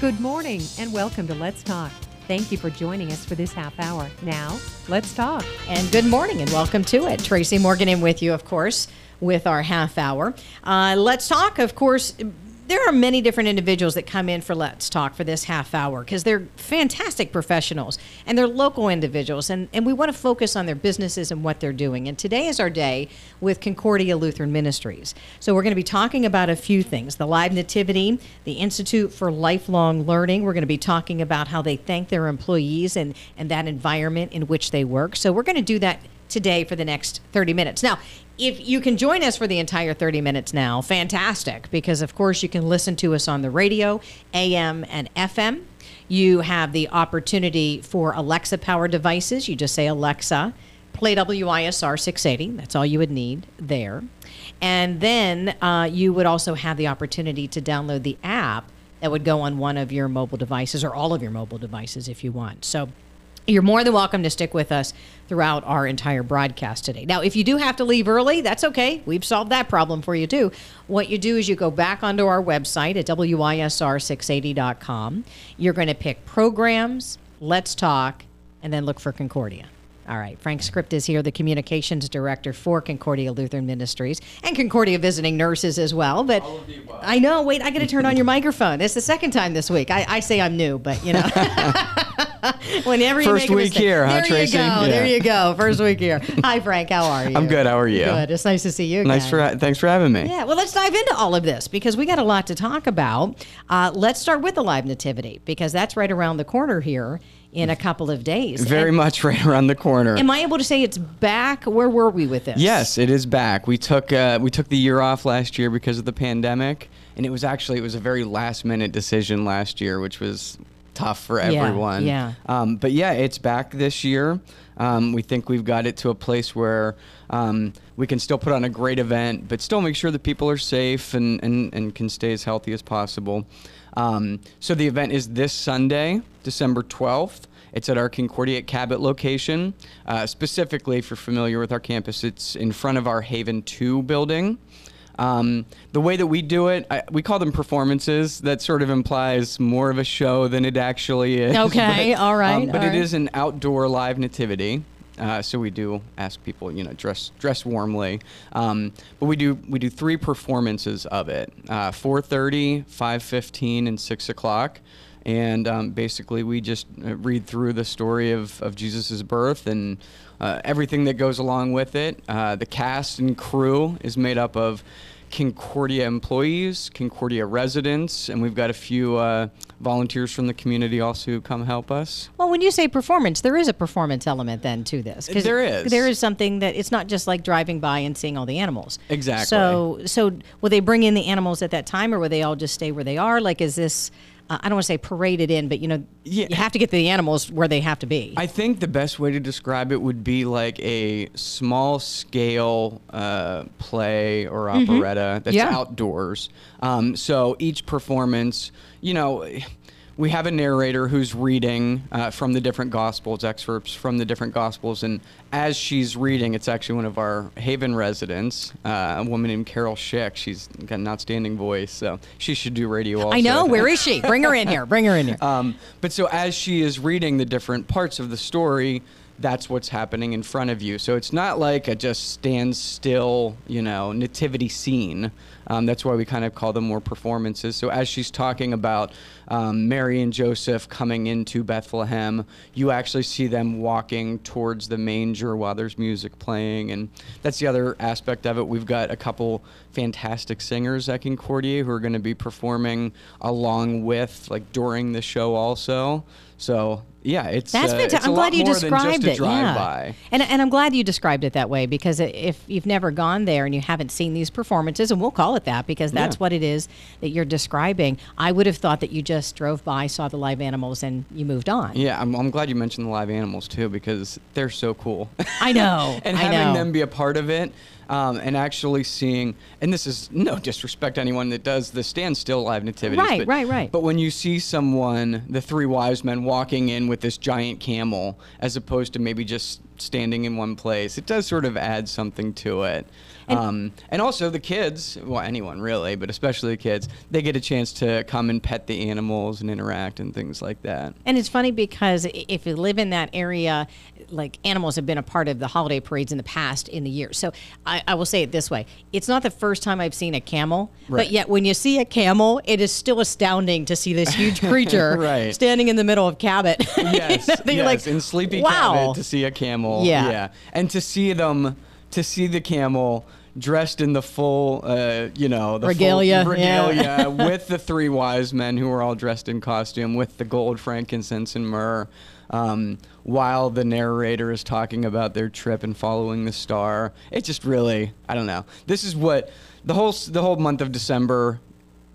Good morning and welcome to Let's Talk. Thank you for joining us for this half hour. Now, let's talk. And good morning and welcome to it. Tracy Morgan in with you, of course, with our half hour. Uh, let's talk, of course there are many different individuals that come in for Let's Talk for this half hour because they're fantastic professionals and they're local individuals, and, and we want to focus on their businesses and what they're doing. And today is our day with Concordia Lutheran Ministries. So we're going to be talking about a few things the Live Nativity, the Institute for Lifelong Learning. We're going to be talking about how they thank their employees and, and that environment in which they work. So we're going to do that today for the next 30 minutes. Now, if you can join us for the entire 30 minutes now, fantastic, because of course you can listen to us on the radio, AM and FM. You have the opportunity for Alexa powered devices. You just say, Alexa, play WISR 680. That's all you would need there. And then uh, you would also have the opportunity to download the app that would go on one of your mobile devices or all of your mobile devices if you want. So you're more than welcome to stick with us throughout our entire broadcast today. Now, if you do have to leave early, that's okay. We've solved that problem for you too. What you do is you go back onto our website at WISR680.com. You're going to pick programs, let's talk, and then look for Concordia. All right. Frank Scrip is here, the communications director for Concordia Lutheran Ministries and Concordia visiting nurses as well. But I know, wait, I got to turn on your microphone. It's the second time this week. I, I say I'm new, but you know. Whenever you First week here, huh, there Tracy? you go. Yeah. There you go. First week here. Hi, Frank. How are you? I'm good. How are you? Good. It's nice to see you. Again. Nice for thanks for having me. Yeah. Well, let's dive into all of this because we got a lot to talk about. Uh, let's start with the live nativity because that's right around the corner here in a couple of days. Very and much right around the corner. Am I able to say it's back? Where were we with this? Yes, it is back. We took uh, we took the year off last year because of the pandemic, and it was actually it was a very last minute decision last year, which was tough for everyone. Yeah. yeah. Um, but yeah, it's back this year. Um, we think we've got it to a place where um, we can still put on a great event, but still make sure that people are safe and, and, and can stay as healthy as possible. Um, so the event is this Sunday, December 12th. It's at our Concordia Cabot location. Uh, specifically, if you're familiar with our campus, it's in front of our Haven 2 building. Um, the way that we do it, I, we call them performances. That sort of implies more of a show than it actually is. Okay, but, all right. Um, but all it right. is an outdoor live nativity. Uh, so we do ask people, you know, dress dress warmly. Um, but we do we do three performances of it: uh, 4:30, 5:15, and 6 o'clock. And um, basically, we just uh, read through the story of, of Jesus' birth and uh, everything that goes along with it. Uh, the cast and crew is made up of Concordia employees, Concordia residents, and we've got a few uh, volunteers from the community also who come help us. Well, when you say performance, there is a performance element then to this. There is. There is something that it's not just like driving by and seeing all the animals. Exactly. So, so will they bring in the animals at that time, or will they all just stay where they are? Like, is this? Uh, I don't want to say paraded in, but you know, yeah. you have to get the animals where they have to be. I think the best way to describe it would be like a small scale uh, play or mm-hmm. operetta mm-hmm. that's yeah. outdoors. Um, so each performance, you know we have a narrator who's reading uh, from the different gospels, excerpts from the different gospels, and as she's reading, it's actually one of our Haven residents, uh, a woman named Carol Schick. She's got an outstanding voice, so she should do radio also. I know. Where is she? Bring her in here. Bring her in here. Um, but so as she is reading the different parts of the story, that's what's happening in front of you. So it's not like a just stand still, you know, nativity scene. Um, that's why we kind of call them more performances. So as she's talking about um, Mary and Joseph coming into Bethlehem, you actually see them walking towards the manger while there's music playing. And that's the other aspect of it. We've got a couple fantastic singers at Concordia who are going to be performing along with, like, during the show also. So yeah, it's that's uh, fantastic. I'm glad you described it. yeah, by. and and I'm glad you described it that way because if you've never gone there and you haven't seen these performances, and we'll call it that because that's yeah. what it is that you're describing. I would have thought that you just drove by, saw the live animals, and you moved on. Yeah, I'm, I'm glad you mentioned the live animals too because they're so cool. I know, and I having know. them be a part of it um, and actually seeing, and this is no disrespect to anyone that does the standstill live nativities. Right, but, right, right. But when you see someone, the three wise men, walking in with this giant camel, as opposed to maybe just standing in one place, it does sort of add something to it. And- um, and also the kids, well, anyone really, but especially the kids, they get a chance to come and pet the animals and interact and things like that. And it's funny because if you live in that area, like animals have been a part of the holiday parades in the past in the year. So I, I will say it this way: it's not the first time I've seen a camel, Right. but yet when you see a camel, it is still astounding to see this huge creature Right. standing in the middle of Cabot. Yes, you're yes, like, in Sleepy wow. Cabot to see a camel. Yeah. yeah, and to see them, to see the camel dressed in the full, uh, you know, the full Regalia, yeah. with the three wise men who were all dressed in costume with the gold, frankincense, and myrrh. Um, while the narrator is talking about their trip and following the star, it just really, I don't know. This is what the whole the whole month of December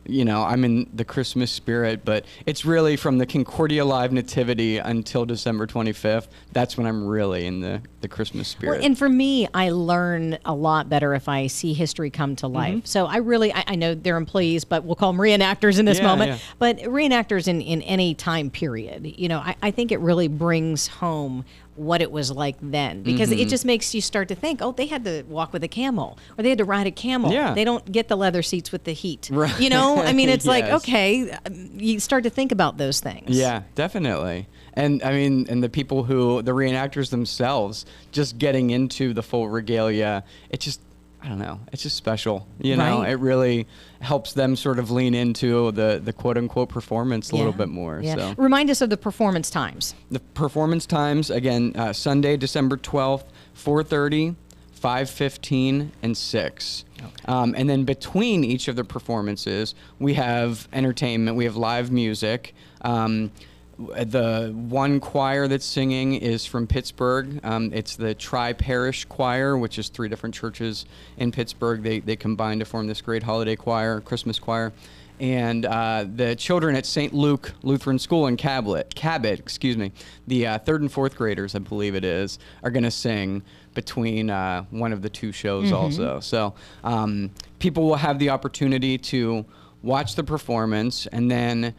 you know, I'm in the Christmas spirit, but it's really from the Concordia Live Nativity until December 25th. That's when I'm really in the, the Christmas spirit. Well, and for me, I learn a lot better if I see history come to life. Mm-hmm. So I really, I, I know they're employees, but we'll call them reenactors in this Yeah, moment. yeah. But reenactors in, in any time period, you know, I, I think it really brings home what it was like then because Mm-hmm. it just makes you start to think, oh, they had to walk with a camel or they had to ride a camel. Yeah. They don't get the leather seats with the heat. Right. You know, I mean, it's like, okay, you start to think about those things. yeah, definitely. And I mean, and the people who, the reenactors themselves, just getting into the full regalia, it just, I don't know, it's just special. You know, Right. it really helps them sort of lean into the, the quote unquote performance a little bit more. Yeah. So. Remind us of the performance times. The performance times again uh, Sunday, December twelfth, four thirty, five fifteen, and six. Um, and then between each of the performances, we have entertainment. We have live music. Um, the one choir that's singing is from Pittsburgh. Um, it's the Tri Parish Choir, which is three different churches in Pittsburgh. They, they combine to form this great holiday choir, Christmas choir and uh, the children at St. Luke Lutheran School in Cabot, Cabot, excuse me, the uh, third and fourth graders, I believe it is, are going to sing between uh, one of the two shows also. So um, people will have the opportunity to watch the performance and then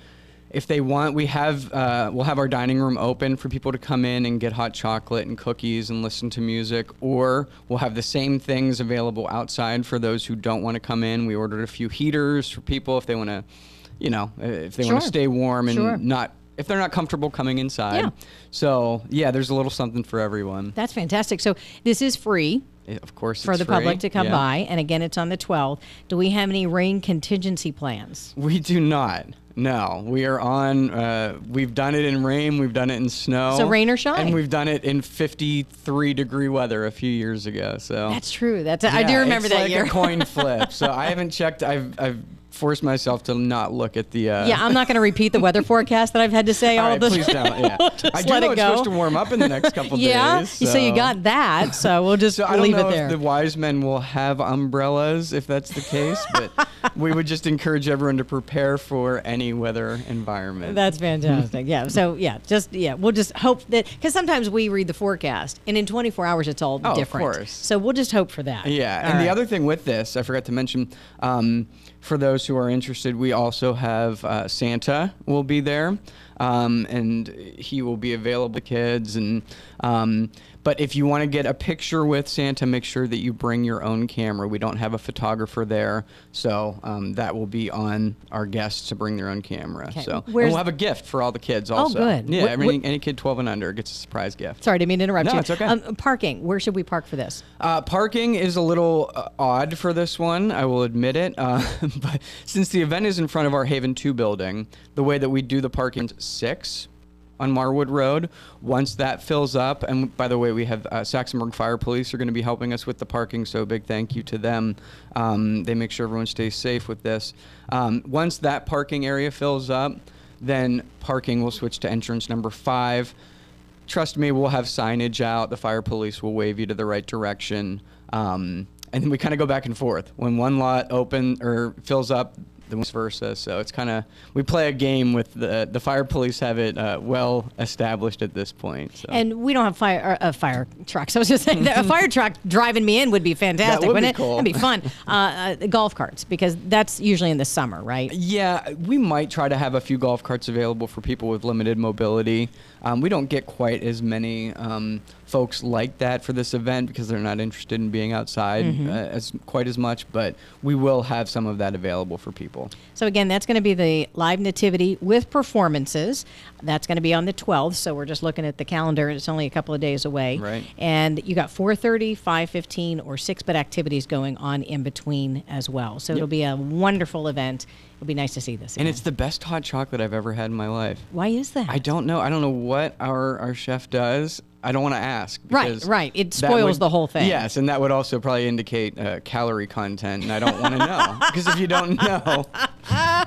if they want, we have uh, we'll have our dining room open for people to come in and get hot chocolate and cookies and listen to music, or we'll have the same things available outside for those who don't want to come in. We ordered a few heaters for people if they want to, you know, uh, if they want to stay warm and Sure. not if they're not comfortable coming inside. Yeah. So yeah, there's a little something for everyone. That's fantastic. So this is free. Of course, for the public to come Yeah. by. And again, it's on the 12th. Do we have any rain contingency plans? We do not. No, we are on. Uh, we've done it in rain. We've done it in snow. So rain or shine. And we've done it in 53 degree weather a few years ago. So That's true. That's I do Yeah, remember it's that like year. a coin flip. So I haven't checked. I've I've forced myself to not look at the. Uh, yeah, I'm not going to repeat the weather forecast that I've had to say All all, right, the please don't. Yeah, I do know it it's supposed to warm up in the next couple yeah, days. so. you got that. So we'll just So I don't leave know it there. if the wise men will have umbrellas if that's the case, but we would just encourage everyone to prepare for any weather environment. That's fantastic. yeah. So yeah, just yeah, we'll just hope that because sometimes we read the forecast and in 24 hours it's all Oh, of different. course. So we'll just hope for that. Yeah, All and the other thing with this, I forgot to mention, um, for those who are interested, we also have uh, Santa will be there, um, and he will be available to kids. And um, but if you want to get a picture with Santa, make sure that you bring your own camera. We don't have a photographer there, so um, that will be on our guests to bring their own camera. Okay. So and we'll have a gift for all the kids also. oh, good. Yeah, Wh- every, wh- any kid 12 and under gets a surprise gift. Sorry, I didn't mean to interrupt No, you. it's okay. Um, parking. Where should we park for this? Uh, parking is a little uh, odd for this one, I will admit it. Uh, but since the event is in front of our Haven 2 building, the way that we do the parking is six on Marwood Road. Once that fills up, and by the way, we have uh, Saxonburg Fire Police are going to be helping us with the parking, so big thank you to them. Um, they make sure everyone stays safe with this. Um, once that parking area fills up, then parking will switch to entrance number five trust me, we'll have signage out. The fire police will wave you to the right direction. Um, and then we kind of go back and forth. When one lot open or fills up, then vice versa. So it's kind of we play a game with the the fire police have it uh, well established at this point. So. And we don't have fire uh, fire trucks. I was just saying that a fire truck driving me in would be fantastic. would wouldn't it? cool. That'd be fun. Uh, uh, golf carts because that's usually in the summer, right? Yeah, we might try to have a few golf carts available for people with limited mobility. Um, we don't get quite as many um, folks like that for this event because they're not interested in being outside Mm-hmm. uh, as quite as much. But we will have some of that available for people. So again, that's going to be the live nativity with performances. That's going to be on the 12th. So we're just looking at the calendar. It's only a couple of days away. Right. And you got 4:30, 5:15, or six bit activities going on in between as well. So it'll be a wonderful event. It'll be nice to see this. And it's the best hot chocolate I've ever had in my life. why is that? I don't know. I don't know what our, our chef does. I don't want to ask. Right, right. It spoils would- the whole thing. Yes, and that would also probably indicate uh, calorie content, and I don't want to know because if you don't know,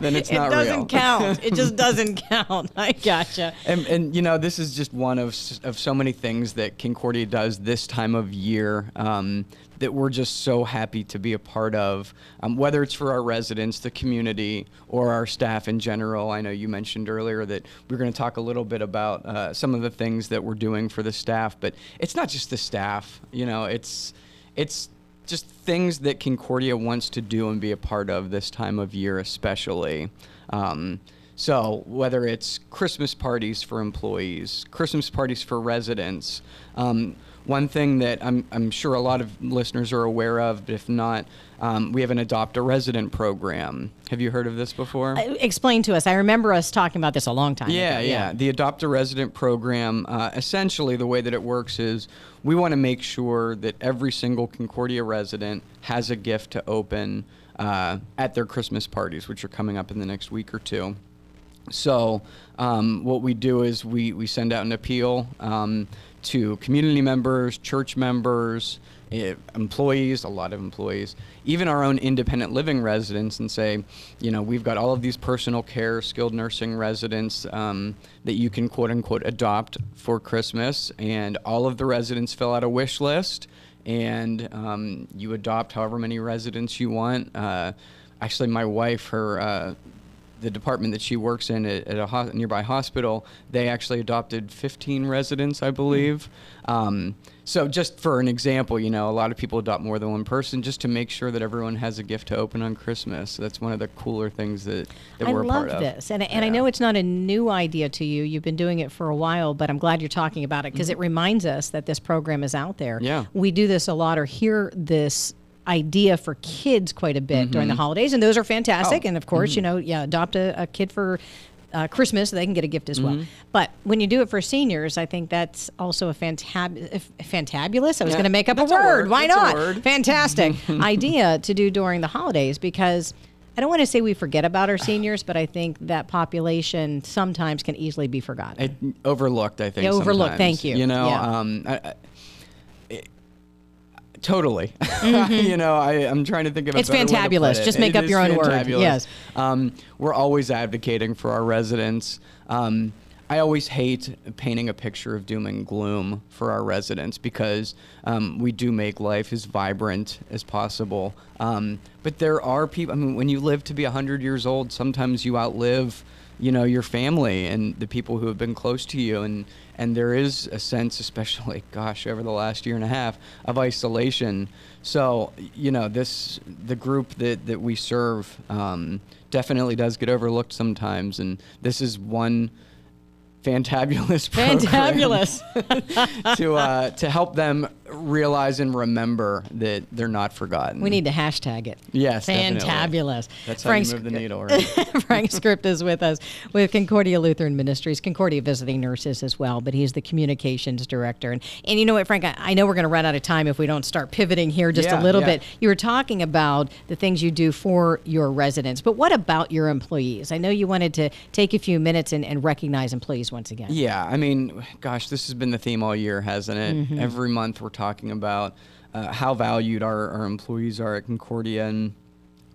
then it's it not real. It doesn't count. It just doesn't count. I gotcha. And, and you know, this is just one of of so many things that Concordia does this time of year um, that we're just so happy to be a part of. Um, whether it's for our residents, the community, or our staff in general. I know you mentioned earlier that we're going to talk a little bit about uh, some of the things that we're doing for the staff, but it's not just the staff. You know, it's it's just things that Concordia wants to do and be a part of this time of year, especially. Um, so whether it's Christmas parties for employees, Christmas parties for residents, um, one thing that I'm, I'm sure a lot of listeners are aware of, but if not, um, we have an adopt a resident program. Have you heard of this before? Uh, Explain to us. I remember us talking about this a long time Yeah, ago. yeah. Yeah. The Adopt a Resident program, uh, essentially, the way that it works is we want to make sure that every single Concordia resident has a gift to open uh, at their Christmas parties, which are coming up in the next week or two. So, um, what we do is we, we send out an appeal um, to community members, church members, eh, employees, a lot of employees, even our own independent living residents, and say, you know, we've got all of these personal care, skilled nursing residents um, that you can quote unquote adopt for Christmas, and all of the residents fill out a wish list. And um, you adopt however many residents you want. Uh, actually, my wife, her uh, the department that she works in at, at a ho- nearby hospital, they actually adopted 15 residents, I believe. Um, so, just for an example, you know, a lot of people adopt more than one person just to make sure that everyone has a gift to open on Christmas. So that's one of the cooler things that, that I we're a love part of. this, and and I know it's not a new idea to you. You've been doing it for a while, but I'm glad you're talking about it because it reminds us that this program is out there. Mm-hmm. Yeah. we do this a lot, or hear this idea for kids quite a bit during the holidays, and those are fantastic. Mm-hmm. Oh, And of course, you know, yeah, adopt a, a kid for. Uh, Christmas, they can get a gift as well. Mm-hmm. But when you do it for seniors, I think that's also a fantab- fantabulous. I was Yeah, going to make up a that's a word. word. Why That's not? word. Fantastic idea to do during the holidays because I don't want to say we forget about our seniors, but I think that population sometimes can easily be forgotten. It, overlooked, I think. Yeah, overlooked, sometimes. thank you. You know, Yeah. um, I, I, totally. Mm-hmm. you know, I, I'm trying to think of. a It's better way to put fantabulous. it. Just make It up your own word. fantabulous. Yes. Um, we're always advocating for our residents. Um, I always hate painting a picture of doom and gloom for our residents because um, we do make life as vibrant as possible. Um, but there are people. I mean, when you live to be 100 years old, sometimes you outlive, you know, your family and the people who have been close to you, and and there is a sense, especially, gosh, over the last year and a half, of isolation. So, you know, this the group that that we serve um, definitely does get overlooked sometimes, and this is one fantabulous program Fantabulous. to uh, to help them realize and remember that they're not forgotten. we need to hashtag it. Yes, definitely. Fantabulous. That's how you move the needle, right? Frank Scrip is with us with Concordia Lutheran Ministries, Concordia visiting nurses as well, but he's the communications director. And, and you know what, Frank, I, I know we're going to run out of time if we don't start pivoting here just Yeah, a little yeah. bit. You were talking about the things you do for your residents, but what about your employees? I know you wanted to take a few minutes and, and recognize employees once again. Yeah, I mean, gosh, this has been the theme all year, hasn't it? Mm-hmm. Every month we're talking about uh, how valued our, our employees are at Concordia. And,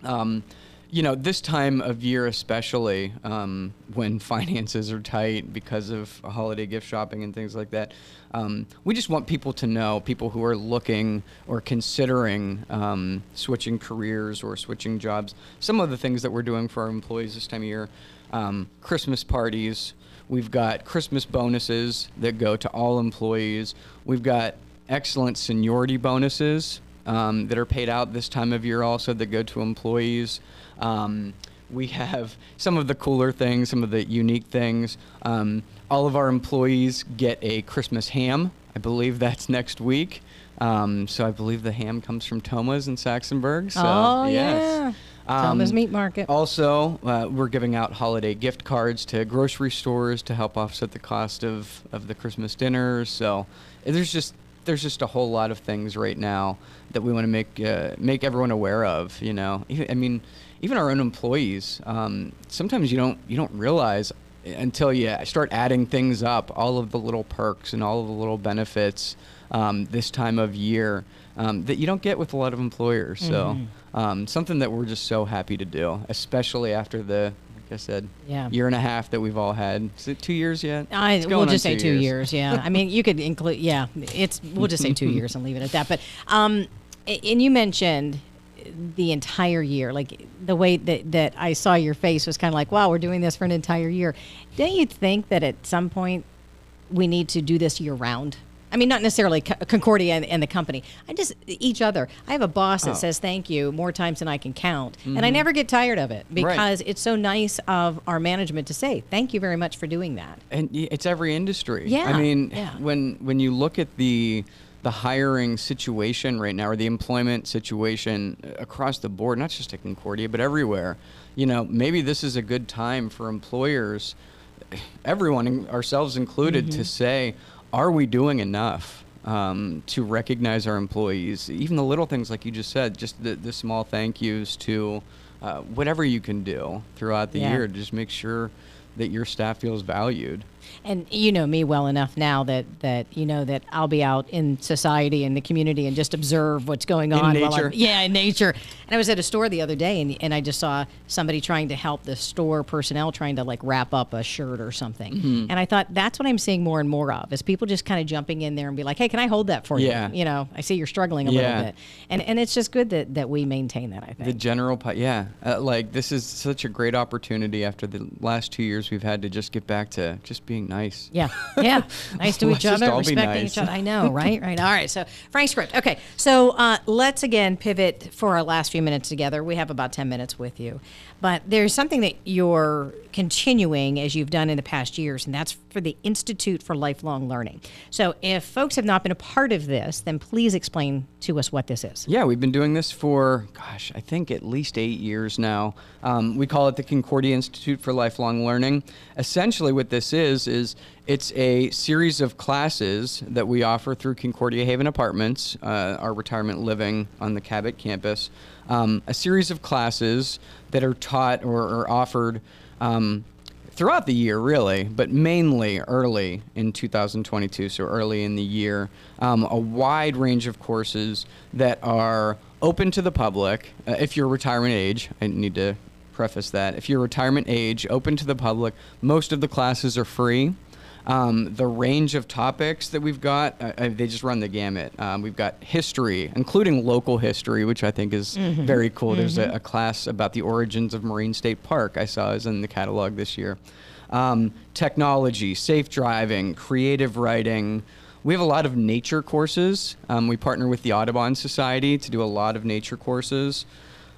um, you know, this time of year, especially um, when finances are tight because of holiday gift shopping and things like that, um, we just want people to know, people who are looking or considering um, switching careers or switching jobs, some of the things that we're doing for our employees this time of year. Um, Christmas parties, We've got Christmas bonuses that go to all employees. We've got excellent seniority bonuses um, that are paid out this time of year also that go to employees. Um, we have some of the cooler things, some of the unique things. Um, all of our employees get a Christmas ham. I believe that's next week. Um, so I believe the ham comes from Thoma's in Saxonburg. So, oh yes. yeah, Thoma's Meat Market. Also, uh, we're giving out holiday gift cards to grocery stores to help offset the cost of, of the Christmas dinners. So there's just there's just a whole lot of things right now that we want to make uh, make everyone aware of. You know, I mean, even our own employees. Um, sometimes you don't you don't realize until you start adding things up, all of the little perks and all of the little benefits um, this time of year um, that you don't get with a lot of employers. So um, something that we're just so happy to do, especially after the. I said, Yeah. year and a half that we've all had. Is it two years yet? I we'll just say two years. Yeah, I mean you could include. Yeah, it's we'll just say two years and leave it at that. But um, and you mentioned the entire year, like the way that that I saw your face was kind of like, wow, we're doing this for an entire year. Don't you think that at some point we need to do this year round? I mean, not necessarily Co- Concordia and, and the company. I just each other. I have a boss that Oh. says thank you more times than I can count, and I never get tired of it because it's so nice of our management to say thank you very much for doing that. and it's every industry. Yeah, I mean, yeah. when when you look at the the hiring situation right now, or the employment situation across the board, not just at Concordia, but everywhere, you know, maybe this is a good time for employers, everyone, ourselves included, Mm-hmm. to say, are we doing enough? Um, to recognize our employees, even the little things like you just said, just the, the small thank yous to uh, whatever you can do throughout the Yeah. year to just make sure that your staff feels valued. And you know me well enough now that that you know that I'll be out in society and the community and just observe what's going In on. while nature. yeah, in nature. And I was at a store the other day and, and I just saw somebody trying to help the store personnel trying to like wrap up a shirt or something. Mm-hmm. And I thought that's what I'm seeing more and more of is people just kind of jumping in there and be like, hey, can I hold that for you? Yeah. you? You know, I see you're struggling a Yeah. little bit. And and it's just good that, that we maintain that, I think. The general, yeah, uh, like this is such a great opportunity after the last two years we've had to just get back to just being nice. Yeah, yeah. Nice to each other, respecting nice. each other. I know, right? Right. All right. So, Frank Scrip. Okay. So, uh, let's again pivot for our last few minutes together. We have about 10 minutes with you. But there's something that you're continuing as you've done in the past years, and that's for the Institute for Lifelong Learning. So, if folks have not been a part of this, then please explain to us what this is. Yeah, we've been doing this for, gosh, I think at least eight years now. Um, we call it the Concordia Institute for Lifelong Learning. Essentially, what this is, is it's a series of classes that we offer through Concordia Haven Apartments, uh, our retirement living on the Cabot campus. Um, a series of classes that are taught or, or offered um, throughout the year, really, but mainly early in 2022, so early in the year, um, a wide range of courses that are open to the public. Uh, if you're retirement age, I need to preface that. If you're retirement age, open to the public, most of the classes are free. Um, the range of topics that we've got, uh, uh, they just run the gamut. Um, we've got history, including local history, which I think is very cool. There's a, a class about the origins of Moraine State Park I saw is in the catalog this year. Um, technology, safe driving, creative writing. We have a lot of nature courses. Um, we partner with the Audubon Society to do a lot of nature courses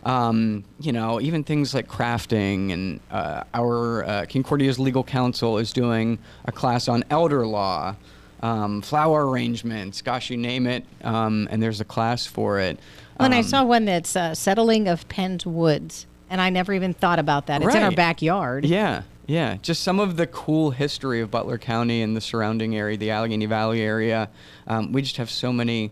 um, you know, even things like crafting, and uh, our uh, Concordia's legal counsel is doing a class on elder law, um, flower arrangements, gosh, you name it, um, and there's a class for it. and I Um, saw one that's uh, settling of Penn's Woods, and I never even thought about that. It's in our backyard. Yeah, yeah. Just some of the cool history of Butler County and the surrounding area, the Allegheny Valley area. Um, we just have so many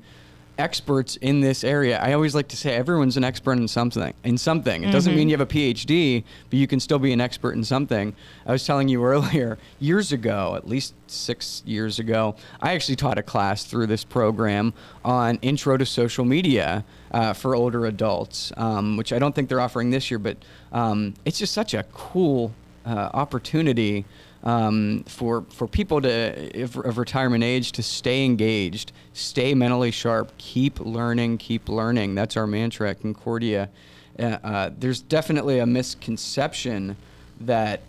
experts in this area. I always like to say everyone's an expert in something. In something. It doesn't mean you have a PhD, but you can still be an expert in something. I was telling you earlier, years ago, at least six years ago, I actually taught a class through this program on intro to social media uh, for older adults, um, which I don't think they're offering this year, but um, it's just such a cool uh, opportunity um, for for people to if, of retirement age to stay engaged, stay mentally sharp, keep learning, keep learning. That's our mantra at Concordia. Uh, uh, there's definitely a misconception that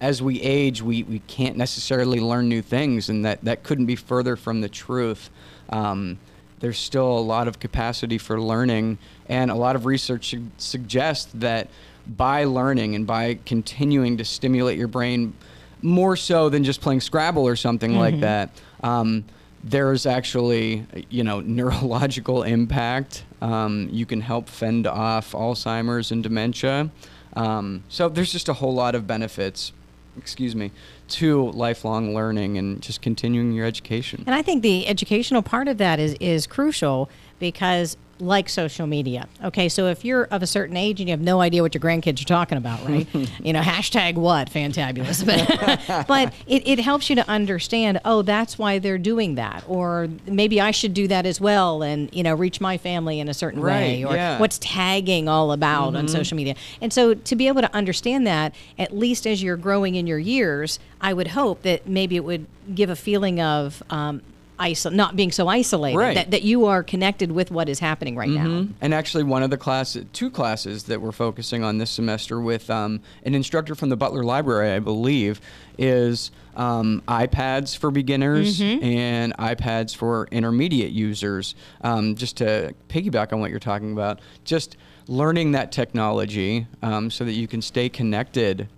as we age, we, we can't necessarily learn new things, and that, that couldn't be further from the truth. Um, there's still a lot of capacity for learning, and a lot of research su- suggests that by learning and by continuing to stimulate your brain more so than just playing Scrabble or something like that. Um, there's actually, you know, neurological impact. Um, you can help fend off Alzheimer's and dementia. Um, so there's just a whole lot of benefits, excuse me, to lifelong learning and just continuing your education. And I think the educational part of that is is crucial because like social media. Okay, so if you're of a certain age and you have no idea what your grandkids are talking about, right? you know, hashtag what? Fantabulous. But, but it, it helps you to understand, oh, that's why they're doing that. Or maybe I should do that as well and, you know, reach my family in a certain way. Right, Or yeah. what's tagging all about on social media. And so to be able to understand that, at least as you're growing in your years, I would hope that maybe it would give a feeling of um, iso- not being so isolated, Right. that, that you are connected with what is happening right now. And actually, one of the classes, two classes that we're focusing on this semester with um, an instructor from the Butler Library, I believe, is um, iPads for beginners and iPads for intermediate users. Um, just to piggyback on what you're talking about, just learning that technology um, so that you can stay connected.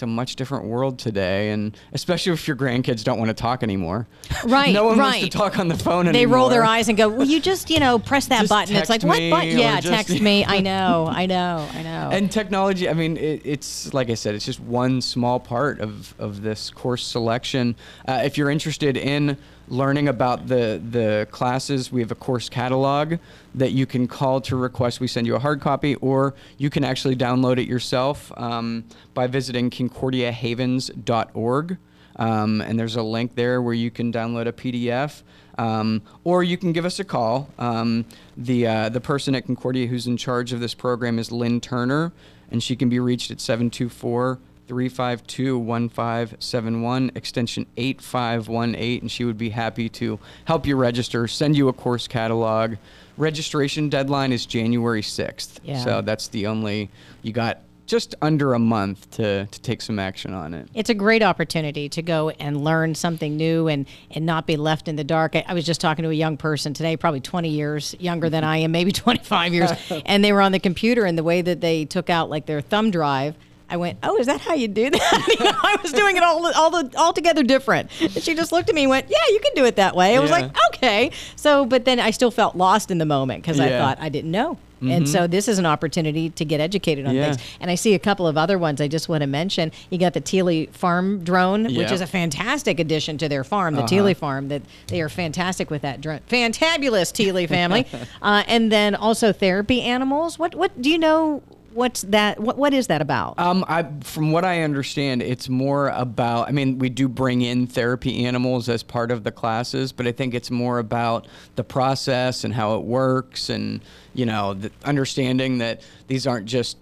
It's a much different world today, and especially if your grandkids don't want to talk anymore. Right, no one wants to talk on the phone anymore. They roll their eyes and go, "Will you just, you know, press that Just button?" It's like, "What button?" Yeah, just- text me. I know, I know, I know. And technology, I mean, it, it's like I said, it's just one small part of, of this course selection. Uh, if you're interested in learning about the, the classes, we have a course catalog that you can call to request we send you a hard copy, or you can actually download it yourself um, by visiting concordiahavens.org. Um, and there's a link there where you can download a PDF. Um, or you can give us a call. Um, the uh, the person at Concordia who's in charge of this program is Lynn Turner, and she can be reached at 724 352 1571, extension 8518, and she would be happy to help you register, send you a course catalog. Registration deadline is January 6th. Yeah. So that's the only, you got just under a month to, to take some action on it. it's a great opportunity to go and learn something new and and not be left in the dark. I, I was just talking to a young person today, probably 20 years younger than I am, maybe 25 years, and they were on the computer and the way that they took out like their thumb drive. I went, oh, is that how you do that? You know, I was doing it all, all the altogether different. And she just looked at me and went, yeah, you can do it that way. I was Yeah. like, okay. So, but then I still felt lost in the moment because I thought I didn't know. And so this is an opportunity to get educated on Yeah. things. And I see a couple of other ones I just want to mention. You got the Teely Farm drone, which is a fantastic addition to their farm, the Uh-huh. Teely Farm. That they are fantastic with that drone. Fantabulous Teely family. uh, and then also therapy animals. What what do you know? What's that? What what is that about? Um, I, from what I understand, it's more about. I mean, we do bring in therapy animals as part of the classes, but I think it's more about the process and how it works, and you know, understanding that these aren't just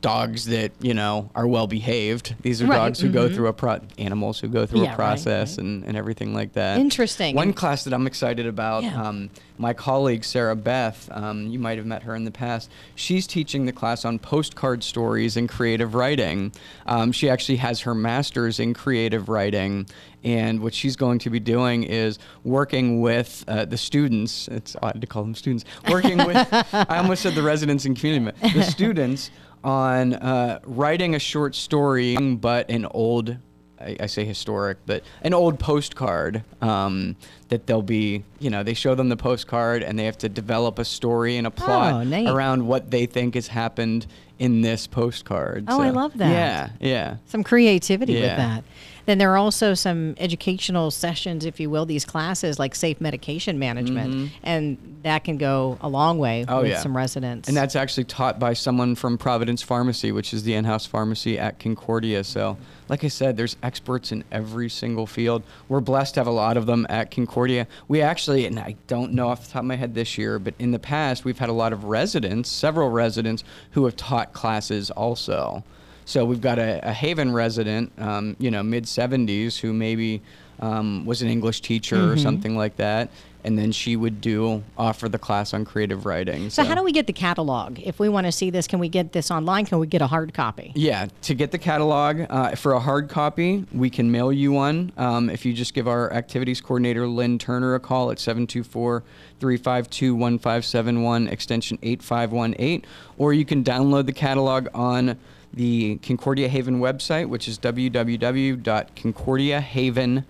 dogs that you know are well behaved. These are Right, dogs who go through a pro- animals who go through Yeah, a process right. And, and everything like that. Interesting. One class that I'm excited about. Yeah. Um, my colleague Sarah Beth, um, you might have met her in the past. She's teaching the class on postcard stories and creative writing. Um, she actually has her master's in creative writing, and what she's going to be doing is working with uh, the students. It's odd to call them students. Working with, I almost said the residents and community, the students on uh, writing a short story, but an old I, I say historic, but an old postcard um, that they'll be, you know, they show them the postcard and they have to develop a story and a plot Oh, neat. around what they think has happened in this postcard. Oh, I love that. Yeah, yeah. some creativity with Yeah. that. Then there are also some educational sessions, if you will, these classes like safe medication management, and that can go a long way Mm-hmm. Oh, with yeah. some residents. And that's actually taught by someone from Providence Pharmacy, which is the in-house pharmacy at Concordia. So, like I said, there's experts in every single field. We're blessed to have a lot of them at Concordia. We actually, and I don't know off the top of my head this year, but in the past we've had a lot of residents, several residents who have taught classes also. So we've got a, a Haven resident, um, you know, mid 70s, who maybe um, was an English teacher or something like that, and then she would do offer the class on creative writing. So, how do we get the catalog? If we want to see this, can we get this online? Can we get a hard copy? Yeah, to get the catalog uh, for a hard copy, we can mail you one. Um, if you just give our activities coordinator, Lynn Turner, a call at 724 352 1571, extension 8518, or you can download the catalog on the Concordia Haven website, which is www.concordiahaven.com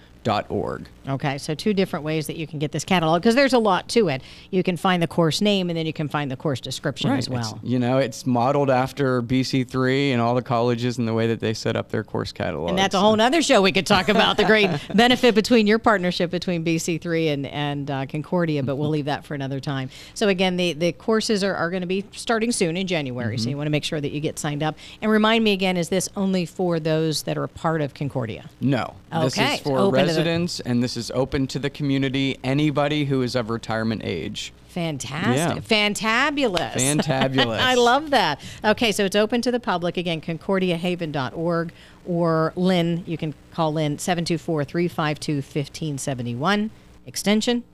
Okay, so two different ways that you can get this catalog because there's a lot to it. You can find the course name and then you can find the course description right. as well. It's, you know, it's modeled after BC3 and all the colleges and the way that they set up their course catalog. And that's a whole other show we could talk about the great benefit between your partnership between BC3 and, and uh, Concordia, but we'll leave that for another time. So, again, the, the courses are, are going to be starting soon in January, mm-hmm. so you want to make sure that you get signed up. And remind me again, is this only for those that are part of Concordia? No. Okay. This is for residents and this is open to the community, anybody who is of retirement age. Fantastic. Yeah. Fantabulous. Fantabulous. I love that. Okay, so it's open to the public. Again, concordiahaven.org or Lynn, you can call Lynn 724 352 1571, extension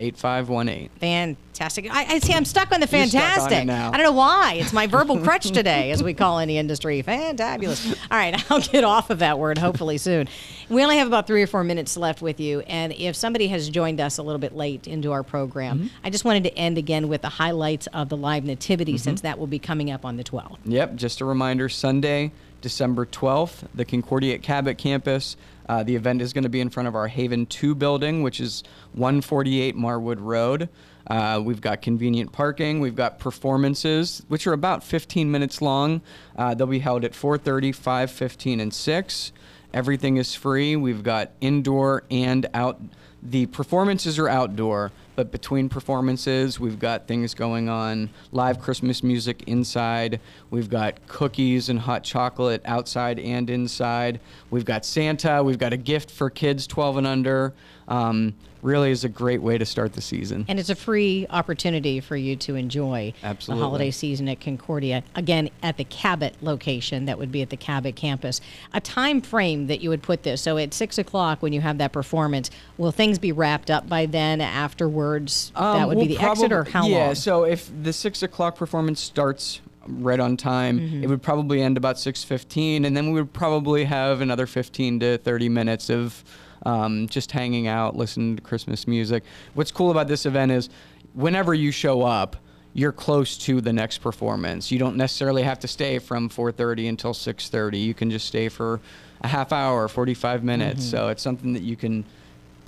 8518. Fantastic. I, I, see I'm stuck on the fantastic. On I don't know why. It's my verbal crutch today, as we call in the industry. Fantabulous. All right, I'll get off of that word hopefully soon. We only have about three or four minutes left with you. And if somebody has joined us a little bit late into our program, mm-hmm. I just wanted to end again with the highlights of the live nativity mm-hmm. since that will be coming up on the 12th. Yep, just a reminder Sunday, December 12th, the Concordia at Cabot campus. Uh, the event is going to be in front of our Haven 2 building, which is 148 Marwood Road. Uh, we've got convenient parking. We've got performances, which are about 15 minutes long. Uh, they'll be held at 4:30, 5:15, and 6. Everything is free. We've got indoor and out. The performances are outdoor, but between performances, we've got things going on live Christmas music inside. We've got cookies and hot chocolate outside and inside. We've got Santa. We've got a gift for kids 12 and under. Um, really is a great way to start the season. And it's a free opportunity for you to enjoy Absolutely. the holiday season at Concordia. Again, at the Cabot location, that would be at the Cabot campus. A time frame that you would put this. So at six o'clock when you have that performance, will things be wrapped up by then? Afterwards, um, that would we'll be the exit, or how yeah, long? Yeah. So if the six o'clock performance starts right on time. Mm-hmm. It would probably end about 6:15 and then we would probably have another 15 to 30 minutes of um, just hanging out, listening to Christmas music. What's cool about this event is whenever you show up, you're close to the next performance. You don't necessarily have to stay from 4:30 until 6:30. You can just stay for a half hour, 45 minutes. Mm-hmm. So it's something that you can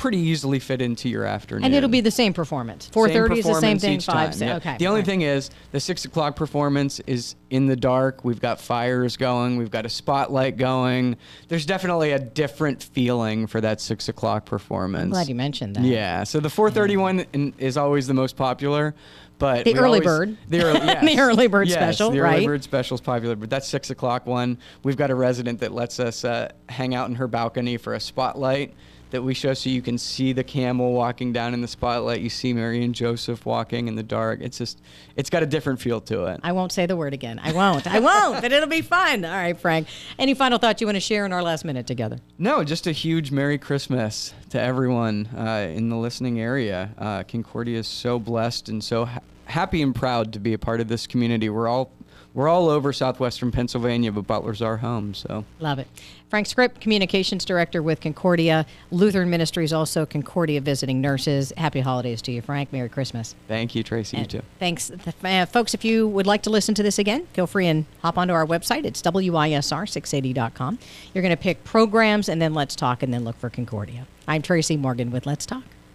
pretty easily fit into your afternoon. And it'll be the same performance. Four thirty is the same thing. Five. Yeah. Okay. The only right. thing is the six o'clock performance is in the dark. We've got fires going. We've got a spotlight going. There's definitely a different feeling for that six o'clock performance. I'm glad you mentioned that. Yeah. So the four thirty one is always the most popular. But the early always, bird, the early, yes, the early bird yes, special, the right? early bird special is popular, but that six o'clock one, we've got a resident that lets us uh, hang out in her balcony for a spotlight that we show so you can see the camel walking down in the spotlight. You see Mary and Joseph walking in the dark. It's just, it's got a different feel to it. I won't say the word again. I won't. I won't, but it'll be fun. All right, Frank. Any final thoughts you want to share in our last minute together? No, just a huge Merry Christmas to everyone uh, in the listening area. Uh, Concordia is so blessed and so ha- happy and proud to be a part of this community. We're all we're all over southwestern Pennsylvania, but Butler's our home. So love it. Frank Scrip, Communications Director with Concordia Lutheran Ministries, also Concordia visiting nurses. Happy holidays to you, Frank. Merry Christmas. Thank you, Tracy. And you too. Thanks, uh, folks. If you would like to listen to this again, feel free and hop onto our website. It's wisr680.com. You're going to pick programs and then Let's Talk, and then look for Concordia. I'm Tracy Morgan with Let's Talk.